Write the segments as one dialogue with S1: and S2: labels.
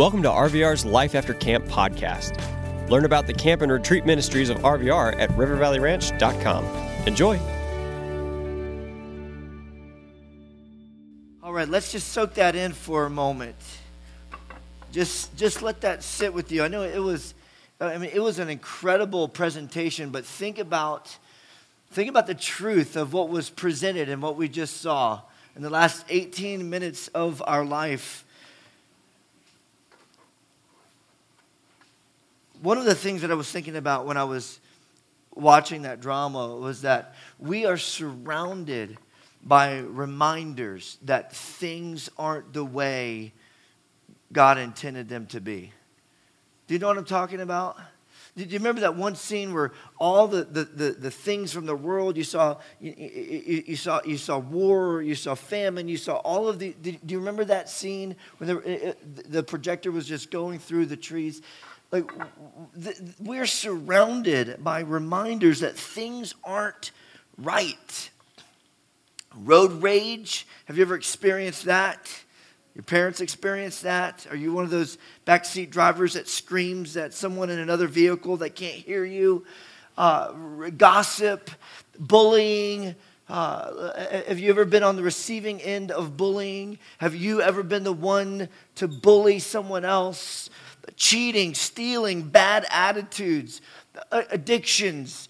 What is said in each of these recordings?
S1: Welcome to RVR's Life After Camp podcast. Learn about the camp and retreat ministries of RVR at rivervalleyranch.com. Enjoy.
S2: All right, let's just soak that in for a moment. Just just let that sit with you. I know it was I mean it was an incredible presentation, but think about think about the truth of what was presented and what we just saw in the last 18 minutes of our life. One of the things that I was thinking about when I was watching that drama was that we are surrounded by reminders that things aren't the way God intended them to be. Do you know what I'm talking about? Do you remember that one scene where all the, the, the, the things from the world you saw you, you, you, saw you saw war, you saw famine, you saw all of the. Do you remember that scene when the, uh, uh, the projector was just going through the trees? Like we're surrounded by reminders that things aren't right. Road rage. Have you ever experienced that? Your parents experienced that? Are you one of those backseat drivers that screams at someone in another vehicle that can't hear you? Uh, gossip, bullying. Uh, have you ever been on the receiving end of bullying? Have you ever been the one to bully someone else? Cheating, stealing, bad attitudes, uh, addictions.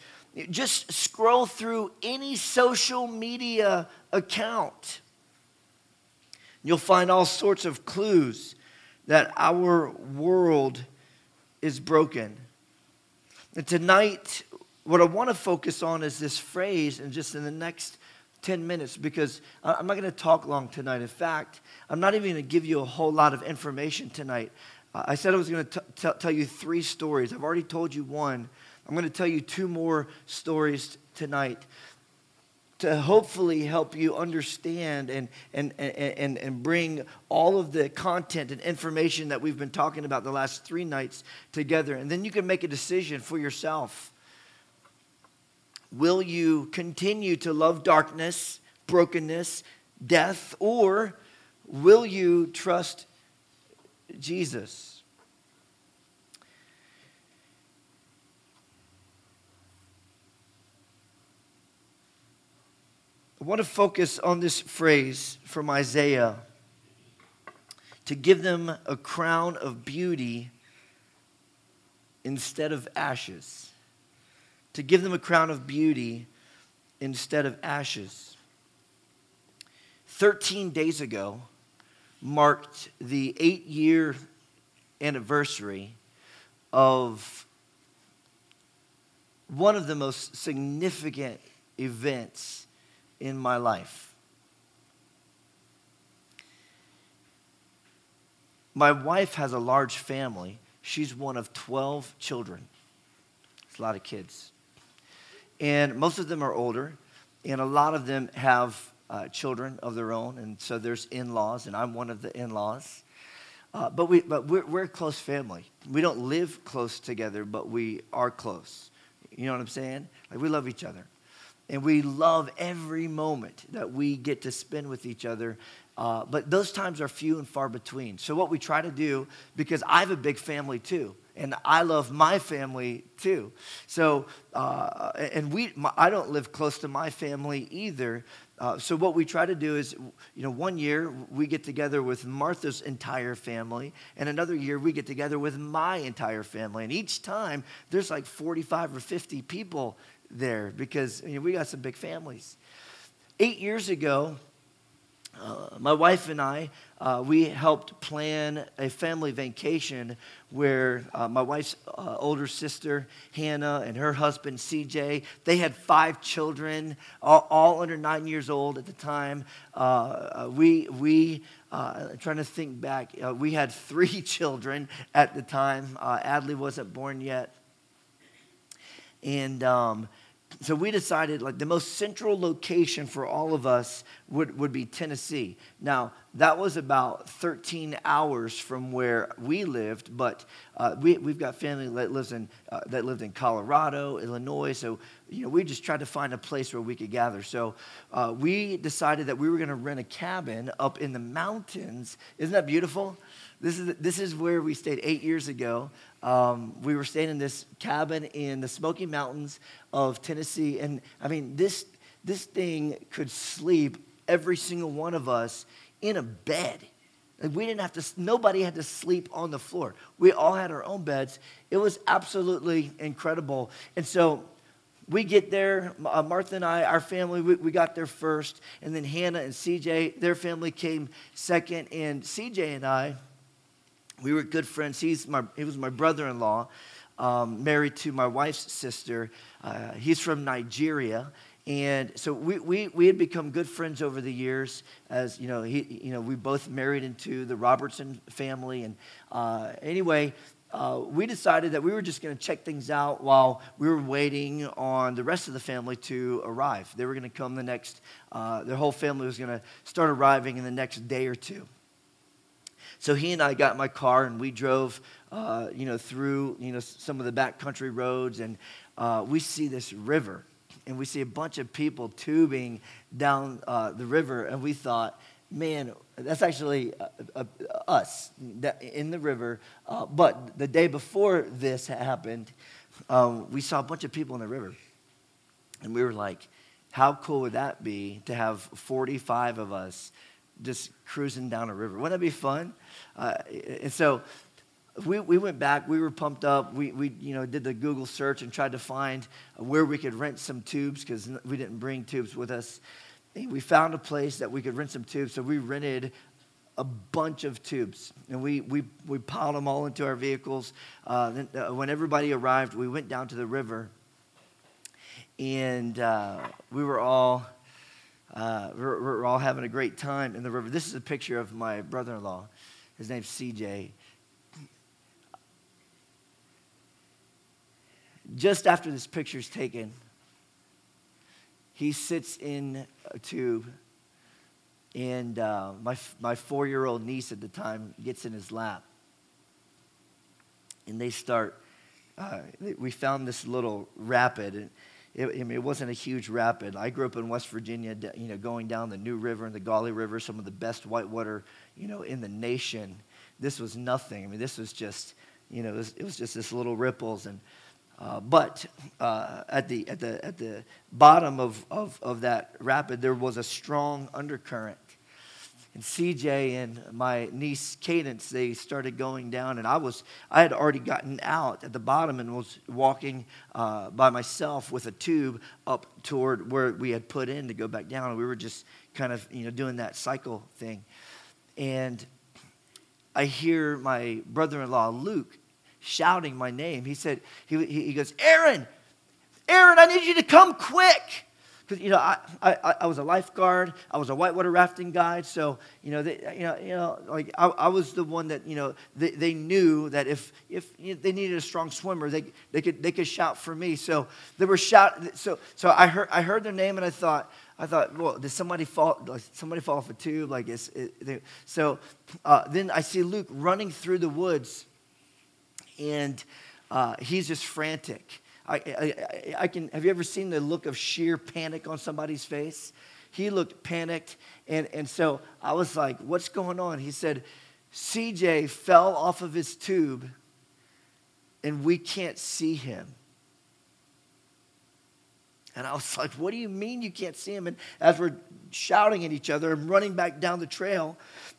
S2: Just scroll through any social media account You'll find all sorts of clues that our world is broken. And tonight, what I want to focus on is this phrase, and just in the next 10 minutes, because I'm not going to talk long tonight. In fact, I'm not even going to give you a whole lot of information tonight. I said I was going to tell you three stories. I've already told you one. I'm going to tell you two more stories tonight to hopefully help you understand and, and, and, and bring all of the content and information that we've been talking about the last three nights together. And then you can make a decision for yourself. Will you continue to love darkness, brokenness, death, or will you trust Jesus? I want to focus on this phrase from Isaiah to give them a crown of beauty instead of ashes. To give them a crown of beauty instead of ashes. 13 days ago marked the eight year anniversary of one of the most significant events in my life. My wife has a large family. She's one of 12 children. It's a lot of kids. And most of them are older, and a lot of them have uh, children of their own, and so there's in laws, and I'm one of the in laws. Uh, but we, but we're, we're a close family. We don't live close together, but we are close. You know what I'm saying? Like we love each other and we love every moment that we get to spend with each other. Uh, but those times are few and far between. So, what we try to do, because I have a big family too, and I love my family too. So, uh, and we, my, I don't live close to my family either. Uh, so what we try to do is, you know, one year we get together with Martha's entire family, and another year we get together with my entire family. And each time there's like 45 or 50 people there because you know, we got some big families. Eight years ago, uh, my wife and I, uh, we helped plan a family vacation where uh, my wife's uh, older sister, Hannah, and her husband, CJ, they had five children, all, all under nine years old at the time. Uh, uh, we, we trying to think back, we had three children at the time. Adley wasn't born yet. And um, so we decided like the most central location for all of us would, would be Tennessee. Now, that was about 13 hours from where we lived, but uh, we, we've got family that, lives in, uh, that lived in Colorado, Illinois, so you know, we just tried to find a place where we could gather. So uh, we decided that we were going to rent a cabin up in the mountains. Isn't that beautiful? This is, this is where we stayed eight years ago. Um, we were staying in this cabin in the Smoky Mountains of Tennessee. And I mean, this, this thing could sleep every single one of us in a bed. Like we didn't have to, nobody had to sleep on the floor. We all had our own beds. It was absolutely incredible. And so we get there, uh, Martha and I, our family, we, we, got there first. And then Hannah and CJ, their family came second. And CJ and I, we were good friends. He's my, he was my brother in law, um, married to my wife's sister. Uh, he's from Nigeria. And so we, we, we had become good friends over the years as, you know, he, you know, we both married into the Robertson family. And uh, anyway, uh, we decided that we were just going to check things out while we were waiting on the rest of the family to arrive. They were going to come the next, uh, their whole family was going to start arriving in the next day or two. So he and I got in my car and we drove, uh, you know, through, you know, some of the backcountry roads and uh, we see this river and we see a bunch of people tubing down uh, the river and we thought, man, that's actually uh, uh, us in the river. Uh, but the day before this happened, um, we saw a bunch of people in the river. And we were like, how cool would that be to have 45 of us just cruising down a river. Wouldn't that be fun? Uh, and so we, we went back, we were pumped up. We, we you know, did the Google search and tried to find where we could rent some tubes because we didn't bring tubes with us. And we found a place that we could rent some tubes, so we rented a bunch of tubes and we, we, we piled them all into our vehicles. Uh, then, uh, when everybody arrived, we went down to the river and uh, we were all uh, we're, we're, all having a great time in the river. This is a picture of my brother in law. His name's CJ. Just after this picture is taken, he sits in a tube, and uh, my, my four year old niece at the time gets in his lap. And they start, uh, we found this little rapid. And, it, I mean, it wasn't a huge rapid. I grew up in West Virginia, you know, going down the New River and the Gauley River, some of the best whitewater, you know, in the nation. This was nothing. I mean, this was just, you know, it was, it was just this little ripples. And, uh, but uh, at, the, at, the, at the bottom of, of, of that rapid, there was a strong undercurrent and CJ and my niece Cadence, they started going down, and I was I had already gotten out at the bottom and was walking uh, by myself with a tube up toward where we had put in to go back down. And we were just kind of you know doing that cycle thing, and I hear my brother-in-law Luke shouting my name. He said he he goes, Aaron, Aaron, I need you to come quick because you know I, I, I was a lifeguard, I was a whitewater rafting guide, so you know they, you know you know like I, I was the one that you know they, they knew that if if you know, they needed a strong swimmer, they they could they could shout for me. So they were shout. So so I heard I heard their name and I thought I thought well did somebody fall like somebody fall off a tube like it's it, they, so uh, then I see Luke running through the woods, and uh, he's just frantic I, I, I, can, have you ever seen the look of sheer panic on somebody's face? He looked panicked. And, and so I was like, what's going on? He said, CJ fell off of his tube and we can't see him. And I was like, what do you mean you can't see him? And as we're shouting at each other and running back down the trail,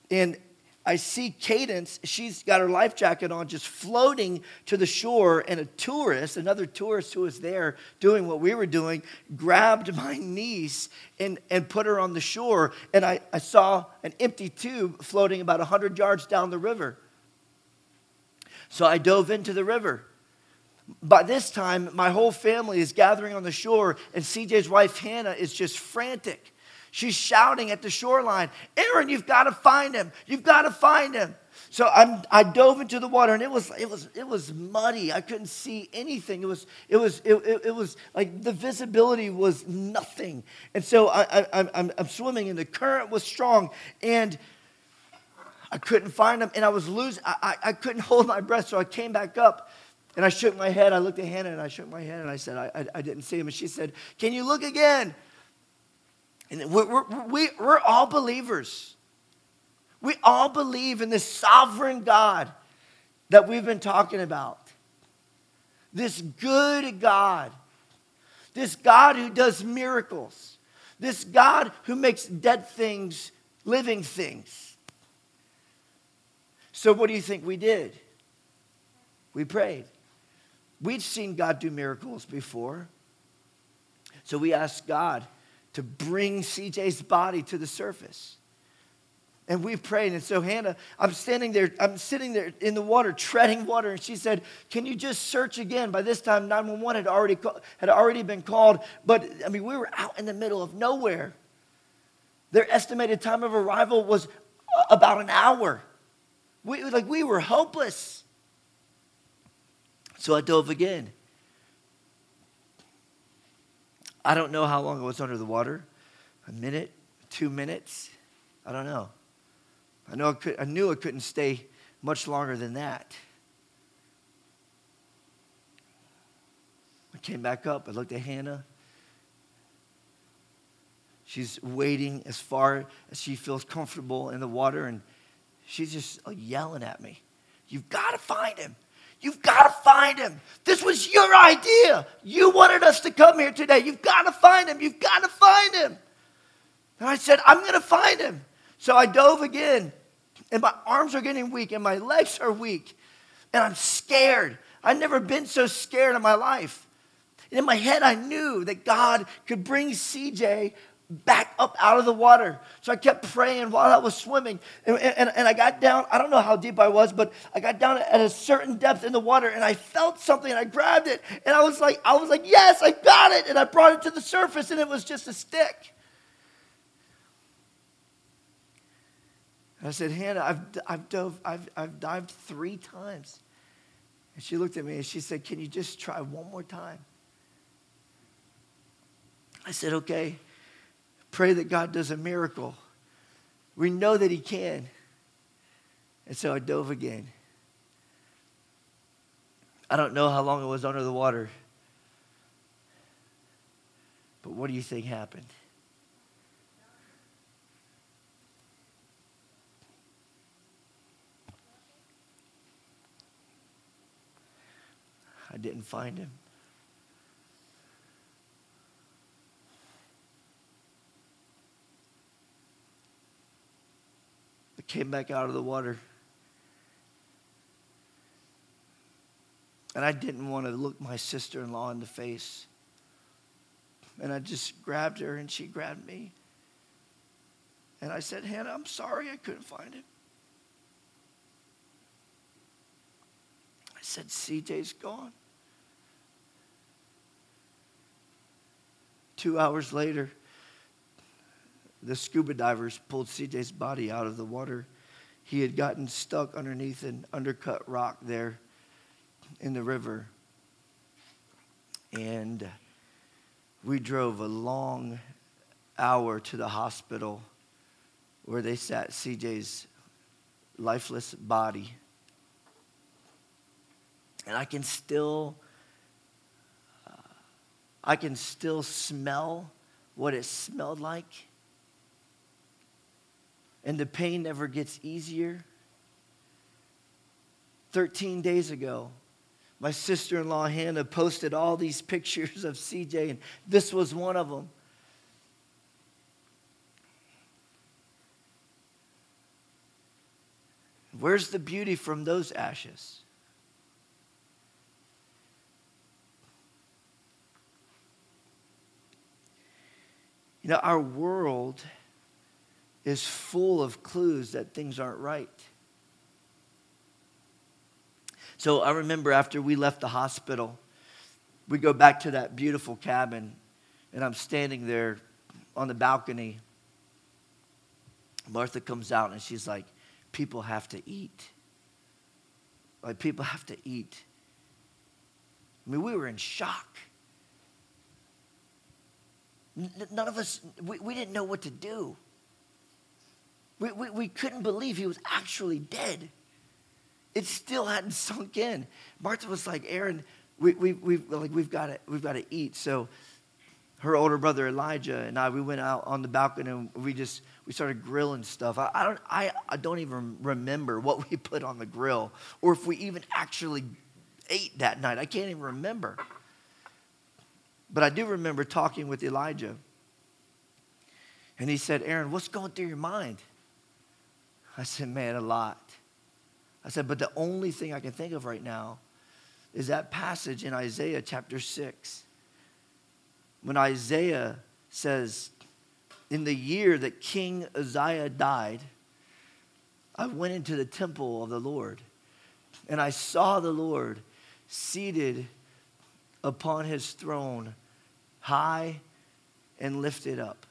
S2: and I see Cadence, she's got her life jacket on, just floating to the shore, and a tourist, another tourist who was there doing what we were doing, grabbed my niece and, and put her on the shore. And I, I saw an empty tube floating about 100 yards down the river. So I dove into the river. By this time, my whole family is gathering on the shore, and CJ's wife, Hannah, is just frantic. She's shouting at the shoreline, Aaron, you've got to find him. You've got to find him. So I'm, I dove into the water and it was, it, was, it was muddy. I couldn't see anything. It was, it was, it, it, it was like the visibility was nothing. And so I, I, I'm, I'm swimming and the current was strong and I couldn't find him and I was losing, I, I, I couldn't hold my breath. So I came back up and I shook my head. I looked at Hannah and I shook my head and I said, I, I, I didn't see him. And she said, Can you look again? And we're, we're, we, we're all believers. We all believe in this sovereign God that we've been talking about. This good God. This God who does miracles. This God who makes dead things living things. So, what do you think we did? We prayed. We'd seen God do miracles before. So, we asked God to bring CJ's body to the surface. And we prayed. And so Hannah, I'm standing there, I'm sitting there in the water, treading water, and she said, Can you just search again? By this time, 911 had already, had already been called. But I mean, we were out in the middle of nowhere. Their estimated time of arrival was about an hour. We, like, we were hopeless. So I dove again. I don't know how long I was under the water a minute, two minutes. I don't know. I, know I, could, I knew I couldn't stay much longer than that. I came back up. I looked at Hannah. She's waiting as far as she feels comfortable in the water, and she's just yelling at me. You've got to find him. You've got to find him. This was your idea. You wanted us to come here today. You've got to find him. You've got to find him. And I said, I'm going to find him. So I dove again and my arms are getting weak and my legs are weak and I'm scared. I've never been so scared in my life. And in my head, I knew that God could bring CJ back up out of the water. So I kept praying while I was swimming. And, and, and, I got down, I don't know how deep I was, but I got down at a certain depth in the water and I felt something and I grabbed it. And I was like, I was like, yes, I got it. And I brought it to the surface and it was just a stick. And I said, Hannah, I've, I've, dove, I've, I've dived three times. And she looked at me and she said, Can you just try one more time? I said, Okay, pray that God does a miracle. We know that He can. And so I dove again. I don't know how long it was under the water. But what do you think happened? I didn't find him. Came back out of the water. And I didn't want to look my sister in law in the face. And I just grabbed her and she grabbed me. And I said, Hannah, I'm sorry I couldn't find him. I said, CJ's gone. Two hours later, the scuba divers pulled CJ's body out of the water. He had gotten stuck underneath an undercut rock there in the river. And we drove a long hour to the hospital where they sat CJ's lifeless body. And I can still uh, I can still smell what it smelled like. And the pain never gets easier. 13 days ago, my sister in law Hannah posted all these pictures of CJ, and this was one of them. Where's the beauty from those ashes? You know, our world is full of clues that things aren't right. So I remember after we left the hospital, we go back to that beautiful cabin, and I'm standing there on the balcony. Martha comes out and she's like, people have to eat. Like, people have to eat. I mean, we were in shock. None of us, we, we didn't know what to do. We, we, we couldn't believe he was actually dead. It still hadn't sunk in. Martha was like, Aaron, we, we, we, like, we've got to, we've to eat. So her older brother Elijah and I, we went out on the balcony and we just, we started grilling stuff. I, I don't, I, I don't even remember what we put on the grill or if we even actually ate that night. I can't even remember. But I do remember talking with Elijah. And he said, Aaron, what's going through your mind? I said, man, a lot. I said, but the only thing I can think of right now is that passage in Isaiah chapter 6. When Isaiah says, in the year that King Uzziah died, I went into the temple of the Lord and I saw the Lord seated upon his throne, high and lifted up.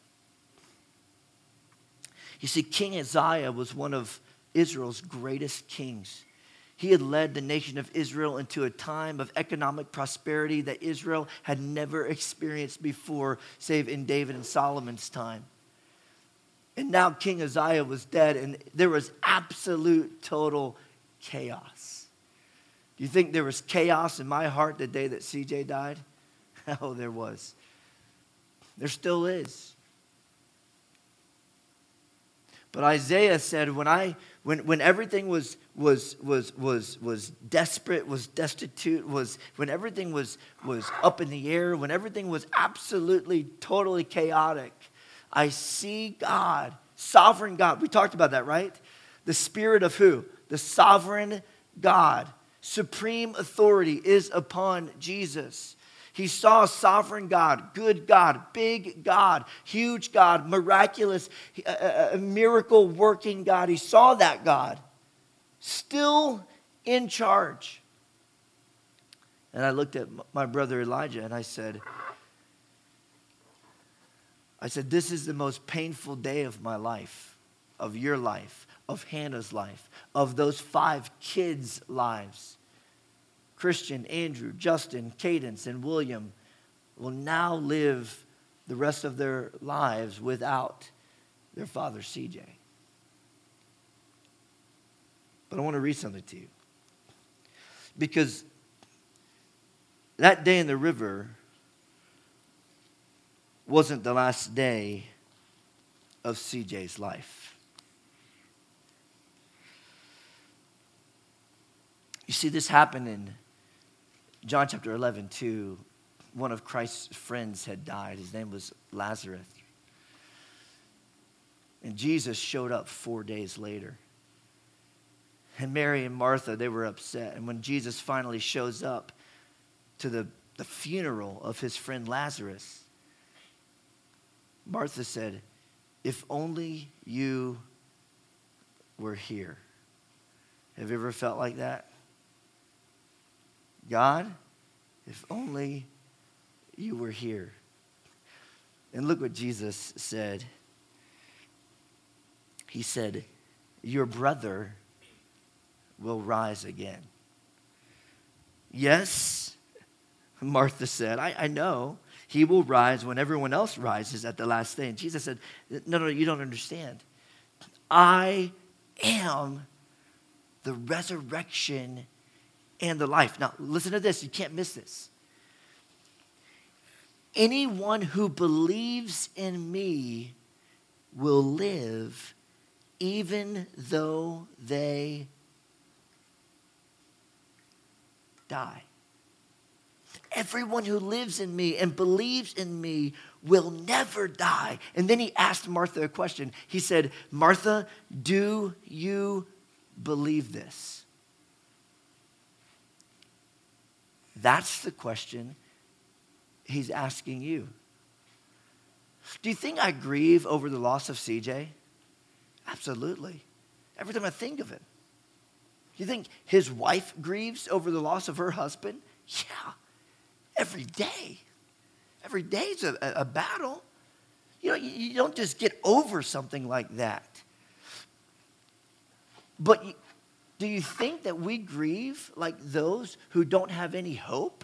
S2: You see, King Uzziah was one of Israel's greatest kings. He had led the nation of Israel into a time of economic prosperity that Israel had never experienced before, save in David and Solomon's time. And now King Uzziah was dead, and there was absolute, total chaos. Do you think there was chaos in my heart the day that CJ died? Oh, there was. There still is. But Isaiah said, when, I, when, when everything was, was, was, was, was desperate, was destitute, was, when everything was, was up in the air, when everything was absolutely, totally chaotic, I see God, sovereign God. We talked about that, right? The spirit of who? The sovereign God. Supreme authority is upon Jesus. He saw a sovereign God, good God, big God, huge God, miraculous, a, a uh, uh, uh, miracle working God. He saw that God still in charge. And I looked at my brother Elijah and I said, I said, This is the most painful day of my life, of your life, of Hannah's life, of those five kids' lives. Christian, Andrew, Justin, Cadence, and William will now live the rest of their lives without their father, CJ. But I want to read something to you. Because that day in the river wasn't the last day of CJ's life. You see, this happened in John chapter 11, too, one of Christ's friends had died. His name was Lazarus. And Jesus showed up four days later. And Mary and Martha, they were upset. And when Jesus finally shows up to the, the funeral of his friend Lazarus, Martha said, If only you were here. Have you ever felt like that? God, if only you were here. And look what Jesus said. He said, Your brother will rise again. Yes, Martha said, I, I know. He will rise when everyone else rises at the last day. And Jesus said, No, no, you don't understand. I am the resurrection and the life. Now, listen to this. You can't miss this. Anyone who believes in me will live even though they die. Everyone who lives in me and believes in me will never die. And then he asked Martha a question. He said, Martha, do you believe this? That's the question he's asking you. Do you think I grieve over the loss of CJ? Absolutely. Every time I think of it. Do you think his wife grieves over the loss of her husband? Yeah. Every day. Every day is a, a battle. You know, you don't just get over something like that. But do you think that we grieve like those who don't have any hope?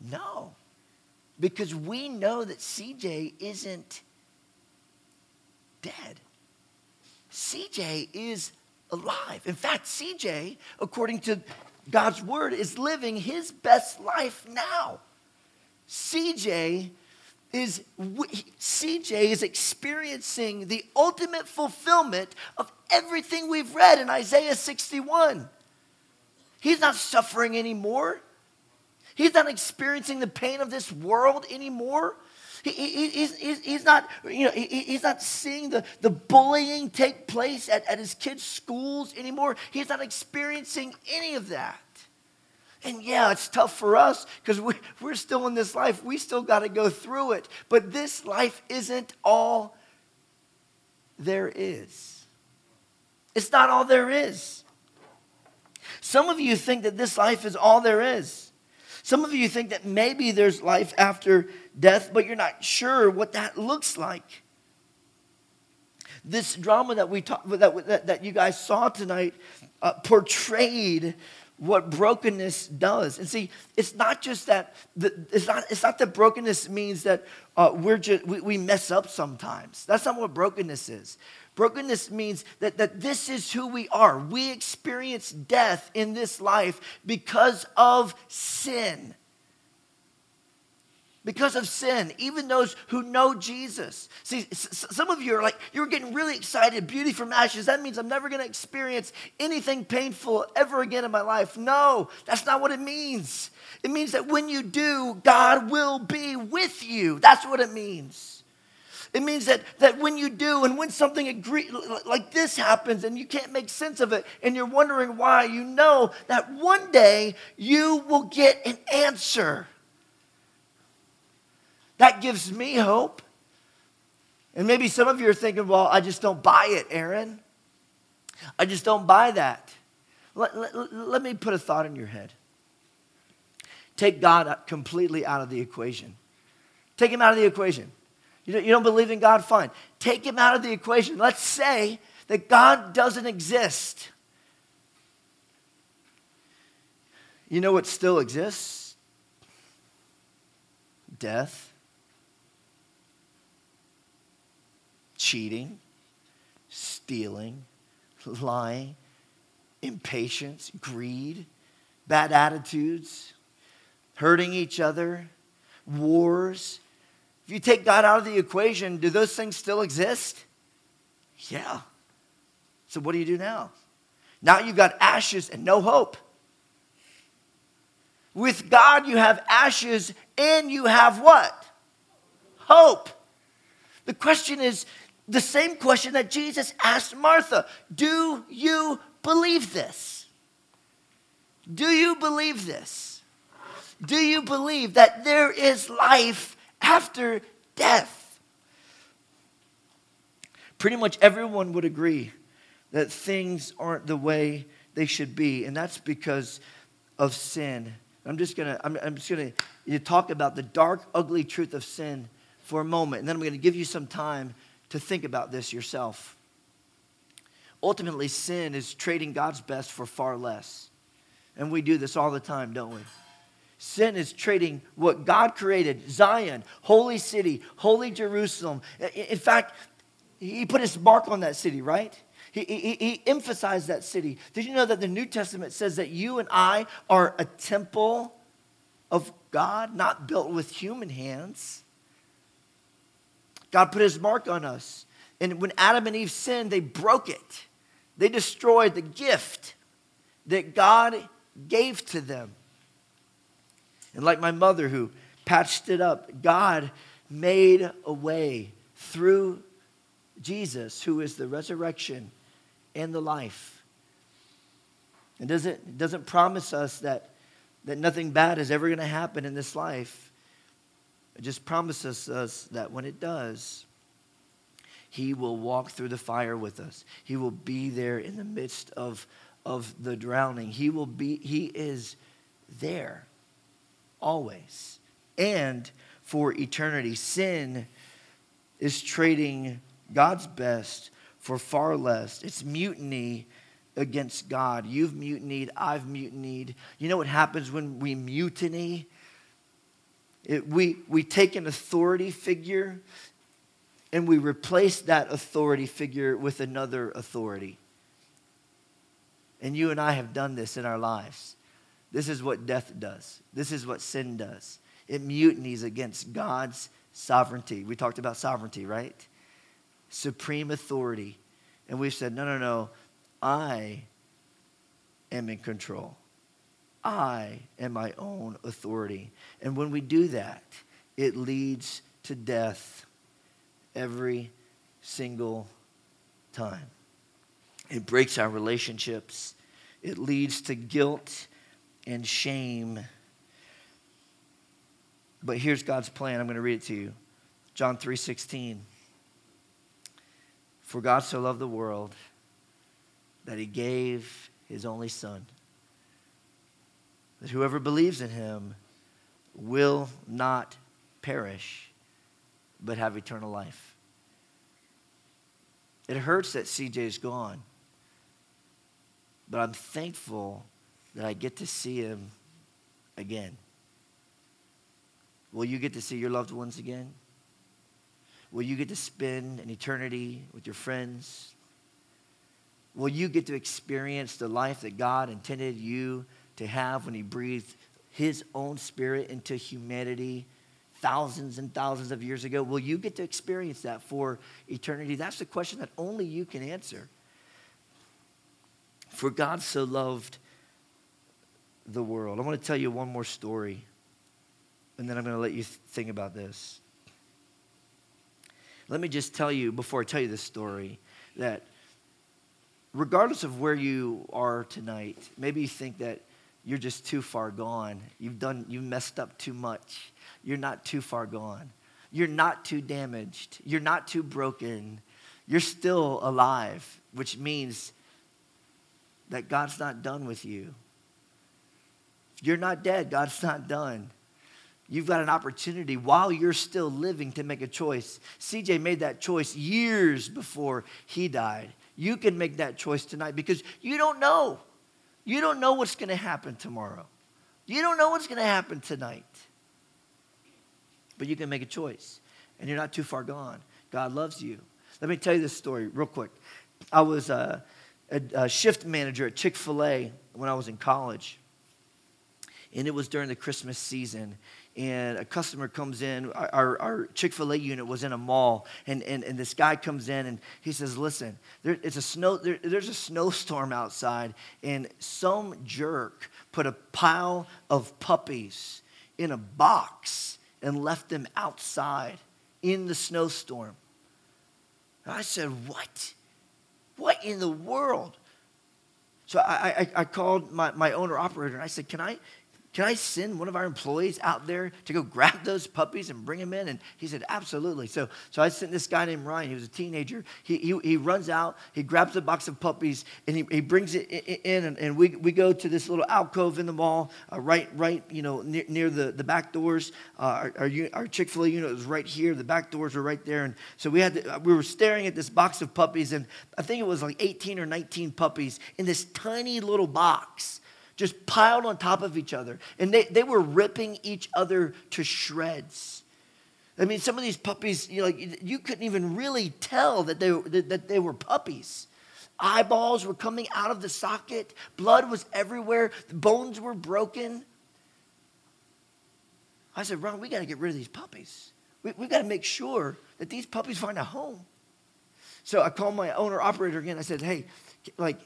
S2: No. Because we know that CJ isn't dead. CJ is alive. In fact, CJ, according to God's word, is living his best life now. CJ is CJ is experiencing the ultimate fulfillment of everything we've read in Isaiah 61. He's not suffering anymore. He's not experiencing the pain of this world anymore. He, he, he's, he's, he's, not, you know, he, he's not seeing the, the bullying take place at, at his kids' schools anymore. He's not experiencing any of that. And yeah, it's tough for us because we, we're still in this life. We still got to go through it. But this life isn't all there is. It's not all there is. Some of you think that this life is all there is. Some of you think that maybe there's life after death, but you're not sure what that looks like. This drama that we talk, that, that, that you guys saw tonight uh, portrayed what brokenness does. And see, it's not just that, the, it's, not, it's not that brokenness means that uh, we're just, we, we mess up sometimes. That's not what brokenness is. Brokenness means that, that this is who we are. We experience death in this life because of sin because of sin, even those who know Jesus. See, some of you are like, you're getting really excited, beauty from ashes. That means I'm never going to experience anything painful ever again in my life. No, that's not what it means. It means that when you do, God will be with you. That's what it means. It means that, that when you do and when something agree, like this happens and you can't make sense of it and you're wondering why, you know that one day you will get an answer. That gives me hope. And maybe some of you are thinking, well, I just don't buy it, Aaron. I just don't buy that. Let, let, let me put a thought in your head. Take God completely out of the equation. Take him out of the equation. You don't, you don't believe in God? Fine. Take him out of the equation. Let's say that God doesn't exist. You know what still exists? Death, cheating, stealing, lying, impatience, greed, bad attitudes, hurting each other, wars. If you take God out of the equation, do those things still exist? Yeah. So what do you do now? Now you've got ashes and no hope. With God, you have ashes and you have what? Hope. The question is the same question that Jesus asked Martha Do you believe this? Do you believe this? Do you believe that there is life after death? Pretty much everyone would agree that things aren't the way they should be, and that's because of sin. I'm just gonna, I'm, I'm just gonna talk about the dark, ugly truth of sin for a moment, and then I'm gonna give you some time to think about this yourself. Ultimately, sin is trading God's best for far less. And we do this all the time, don't we? Sin is trading what God created Zion, holy city, holy Jerusalem. In fact, he put his mark on that city, right? He, he, he, emphasized that city. Did you know that the New Testament says that you and I are a temple of God, not built with human hands? God put his mark on us. And when Adam and Eve sinned, they broke it. They destroyed the gift that God gave to them. And like my mother who patched it up, God made a way through Jesus, who is the resurrection and the life. It doesn't, it doesn't promise us that, that nothing bad is ever going to happen in this life. Just promises us that when it does, He will walk through the fire with us. He will be there in the midst of, of the drowning. He will be, He is there always and for eternity. Sin is trading God's best for far less. It's mutiny against God. You've mutinied, I've mutinied. You know what happens when we mutiny? It, we, we take an authority figure and we replace that authority figure with another authority. And you and I have done this in our lives. This is what death does, this is what sin does. It mutinies against God's sovereignty. We talked about sovereignty, right? Supreme authority. And we've said, no, no, no, I am in control. I am my own authority. And when we do that, it leads to death every single time. It breaks our relationships, it leads to guilt and shame. But here's God's plan. I'm going to read it to you. John 3:16. For God so loved the world that he gave his only son that whoever believes in him will not perish, but have eternal life. It hurts that CJ's gone, but I'm thankful that I get to see him again. Will you get to see your loved ones again? Will you get to spend an eternity with your friends? Will you get to experience the life that God intended you to have when he breathed his own spirit into humanity thousands and thousands of years ago? Will you get to experience that for eternity? That's the question that only you can answer. For God so loved the world. I want to tell you one more story, and then I'm going to let you think about this. Let me just tell you, before I tell you this story, that regardless of where you are tonight, maybe you think that you're just too far gone. You've done, you've messed up too much. You're not too far gone. You're not too damaged. You're not too broken. You're still alive, which means that God's not done with you. If you're not dead, God's not done. You've got an opportunity while you're still living to make a choice. CJ made that choice years before he died. You can make that choice tonight because you don't know. You don't know what's going to happen tomorrow. You don't know what's going to happen tonight. But you can make a choice, and you're not too far gone. God loves you. Let me tell you this story real quick. I was a, a, a shift manager at Chick fil A when I was in college, and it was during the Christmas season and a customer comes in. Our, our Chick fil A unit was in a mall, and, and, and this guy comes in and he says, Listen, there, it's a snow, there, there's a snowstorm outside, and some jerk put a pile of puppies in a box and left them outside in the snowstorm. And I said, What? What in the world? So I, I, I, called my, my owner operator and I said, Can I can I send one of our employees out there to go grab those puppies and bring them in? And he said, Absolutely. So, so I sent this guy named Ryan. He was a teenager. He, he, he runs out, he grabs a box of puppies, and he, he brings it in. And, and we, we go to this little alcove in the mall, uh, right, right you know, near, near the, the back doors. Uh, our, our, our Chick fil A unit was right here. The back doors were right there. And so we, had to, we were staring at this box of puppies, and I think it was like 18 or 19 puppies in this tiny little box just piled on top of each other. And they, they were ripping each other to shreds. I mean, some of these puppies, you know, like, you couldn't even really tell that they, that they were puppies. Eyeballs were coming out of the socket, blood was everywhere, bones were broken. I said, Ron, we got to get rid of these puppies. We, we've got to make sure that these puppies find a home. So I called my owner operator again. I said, hey, like,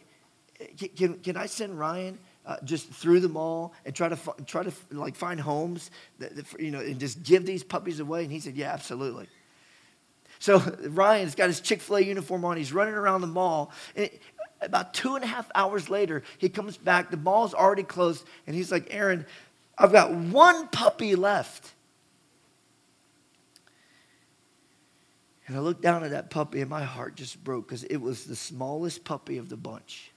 S2: can, can I send Ryan uh, just through the mall and try to try to like find homes that, that, you know and just give these puppies away? And he said yeah absolutely. So ryan's got his chick-fil-a uniform on. He's running around the mall. And about two and a half hours later he comes back. The mall's already closed. And he's like aaron i've got one puppy left. And i looked down at that puppy and my heart just broke because it was the smallest puppy of the bunch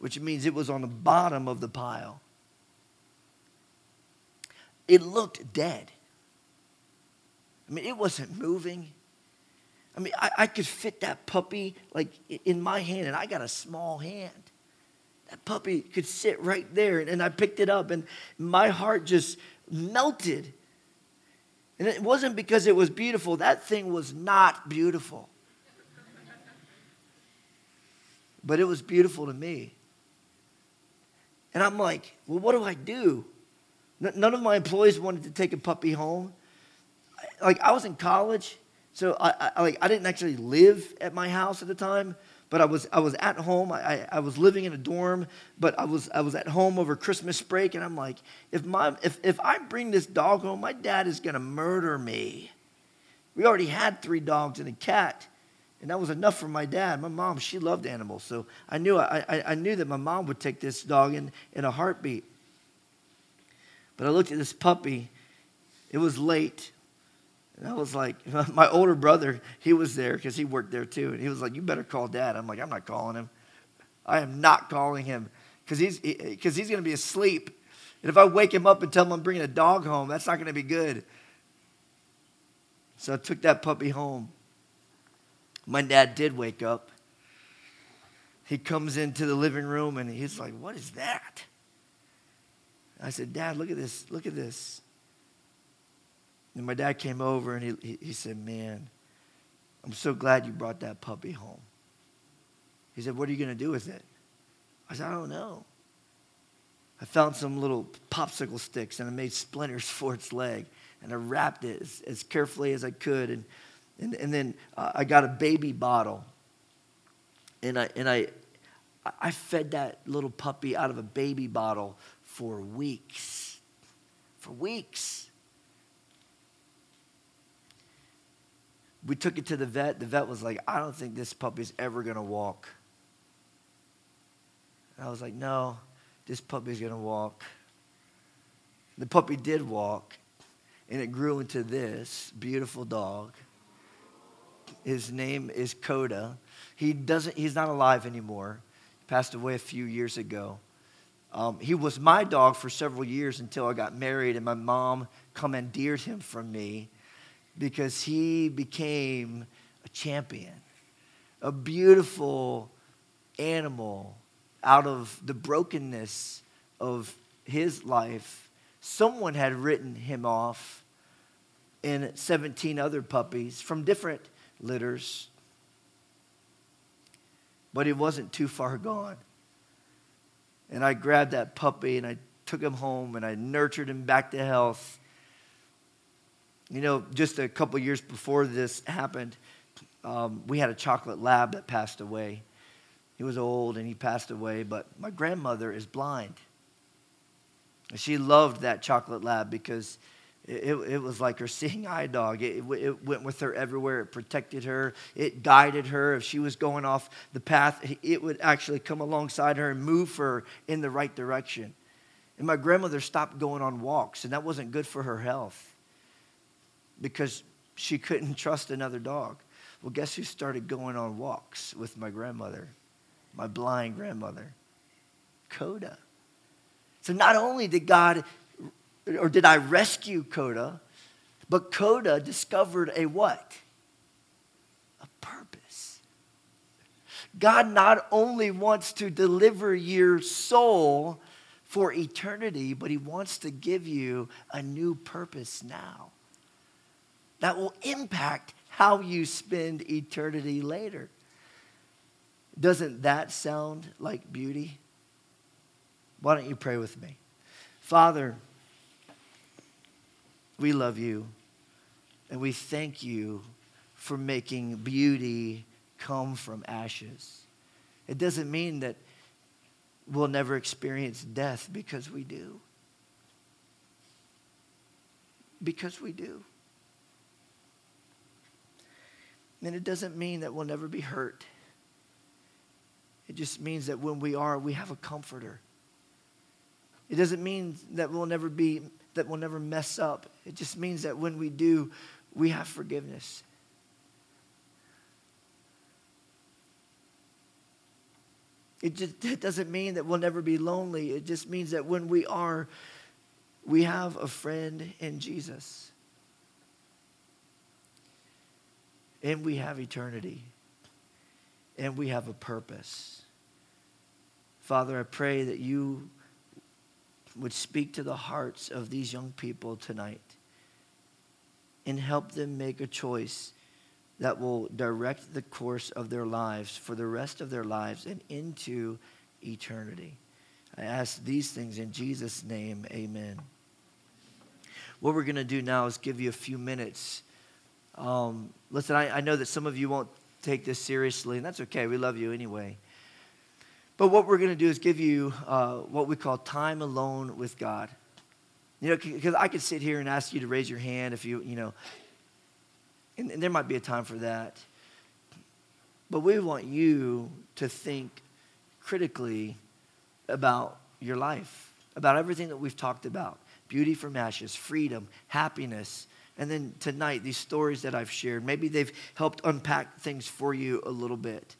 S2: which means it was on the bottom of the pile. It looked dead. I mean, it wasn't moving. I mean, I, I could fit that puppy like in my hand, and I got a small hand. That puppy could sit right there, and, and I picked it up, and my heart just melted. And it wasn't because it was beautiful, that thing was not beautiful. but it was beautiful to me. And I'm like, well, what do I do? None of my employees wanted to take a puppy home. Like, I was in college, so I, I, like, I didn't actually live at my house at the time, but I was, I was at home. I, I was living in a dorm, but I was, I was at home over Christmas break, and I'm like, if, my, if, if I bring this dog home, my dad is to murder me. We already had three dogs and a cat. And that was enough for my dad. My mom, she loved animals. So I knew, I, I, knew that my mom would take this dog in, in a heartbeat. But I looked at this puppy. It was late. And I was like, my older brother, he was there because he worked there too. And he was like, You better call dad. I'm like, I'm not calling him. I am not calling him because he's, because he's going to be asleep. And if I wake him up and tell him I'm bringing a dog home, that's not going to be good. So I took that puppy home. My dad did wake up. He comes into the living room and he's like, What is that? I said, Dad, look at this. Look at this. And my dad came over and he, he, he said, Man, I'm so glad you brought that puppy home. He said, What are you going to do with it? I said, I don't know. I found some little popsicle sticks and I made splinters for its leg and I wrapped it as, as carefully as I could. And and, and then uh, I got a baby bottle. And I, and I, I fed that little puppy out of a baby bottle for weeks. For weeks. We took it to the vet. The vet was like, I don't think this puppy's ever going to walk. And I was like, no, this puppy's going to walk. The puppy did walk, and it grew into this beautiful dog. His name is Coda. He doesn't, he's not alive anymore. He passed away a few years ago. Um, he was my dog for several years until I got married, and my mom commandeered him from me because he became a champion, a beautiful animal out of the brokenness of his life. Someone had written him off in 17 other puppies from different litters. But he wasn't too far gone. And I grabbed that puppy and I took him home and I nurtured him back to health. You know, just a couple years before this happened, um, we had a chocolate lab that passed away. He was old and he passed away, but my grandmother is blind. And she loved that chocolate lab because it, it was like her seeing eye dog. It, it, went with her everywhere. It protected her. It guided her. If she was going off the path, it would actually come alongside her and move her in the right direction. And my grandmother stopped going on walks, and that wasn't good for her health because she couldn't trust another dog. Well, guess who started going on walks with my grandmother? My blind grandmother, Coda. So not only did God or did I rescue Coda? But Coda discovered a what? A purpose. God not only wants to deliver your soul for eternity, but He wants to give you a new purpose now that will impact how you spend eternity later. Doesn't that sound like beauty? Why don't you pray with me? Father, we love you and we thank you for making beauty come from ashes. It doesn't mean that we'll never experience death because we do. Because we do. And it doesn't mean that we'll never be hurt. It just means that when we are, we have a comforter. It doesn't mean that we'll never be that we'll never mess up. It just means that when we do, we have forgiveness. It just it doesn't mean that we'll never be lonely. It just means that when we are, we have a friend in Jesus. and we have eternity, and we have a purpose. Father, I pray that you would speak to the hearts of these young people tonight and help them make a choice that will direct the course of their lives for the rest of their lives and into eternity. I ask these things in Jesus' name, amen. What we're going to do now is give you a few minutes. Um, listen, I, I know that some of you won't take this seriously, and that's okay. We love you anyway. But what we're going to do is give you uh, what we call time alone with God. You know, because I could sit here and ask you to raise your hand if you, you know, and, and there might be a time for that. But we want you to think critically about your life, about everything that we've talked about beauty from ashes, freedom, happiness. And then tonight, these stories that I've shared, maybe they've helped unpack things for you a little bit.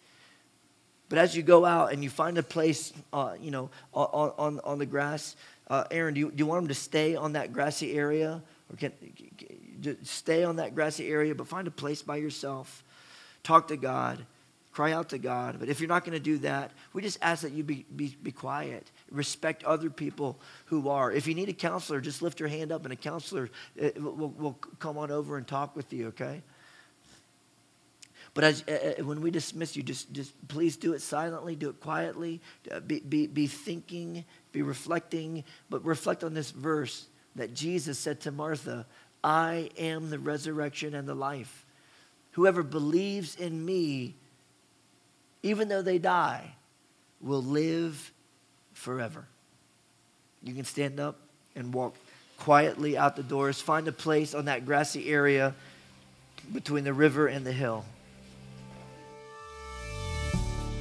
S2: But as you go out and you find a place, uh, you know, on, on, on the grass, uh, Aaron, do you, do you want them to stay on that grassy area? Or can, stay on that grassy area, but find a place by yourself. Talk to God. Cry out to God. But if you're not going to do that, we just ask that you be, be, be quiet. Respect other people who are. If you need a counselor, just lift your hand up and a counselor uh, will, will come on over and talk with you, okay? But as, uh, when we dismiss you, just, just please do it silently, do it quietly, uh, be, be, be thinking, be reflecting, but reflect on this verse that Jesus said to Martha, I am the resurrection and the life. Whoever believes in me, even though they die, will live forever. You can stand up and walk quietly out the doors. Find a place on that grassy area between the river and the hill.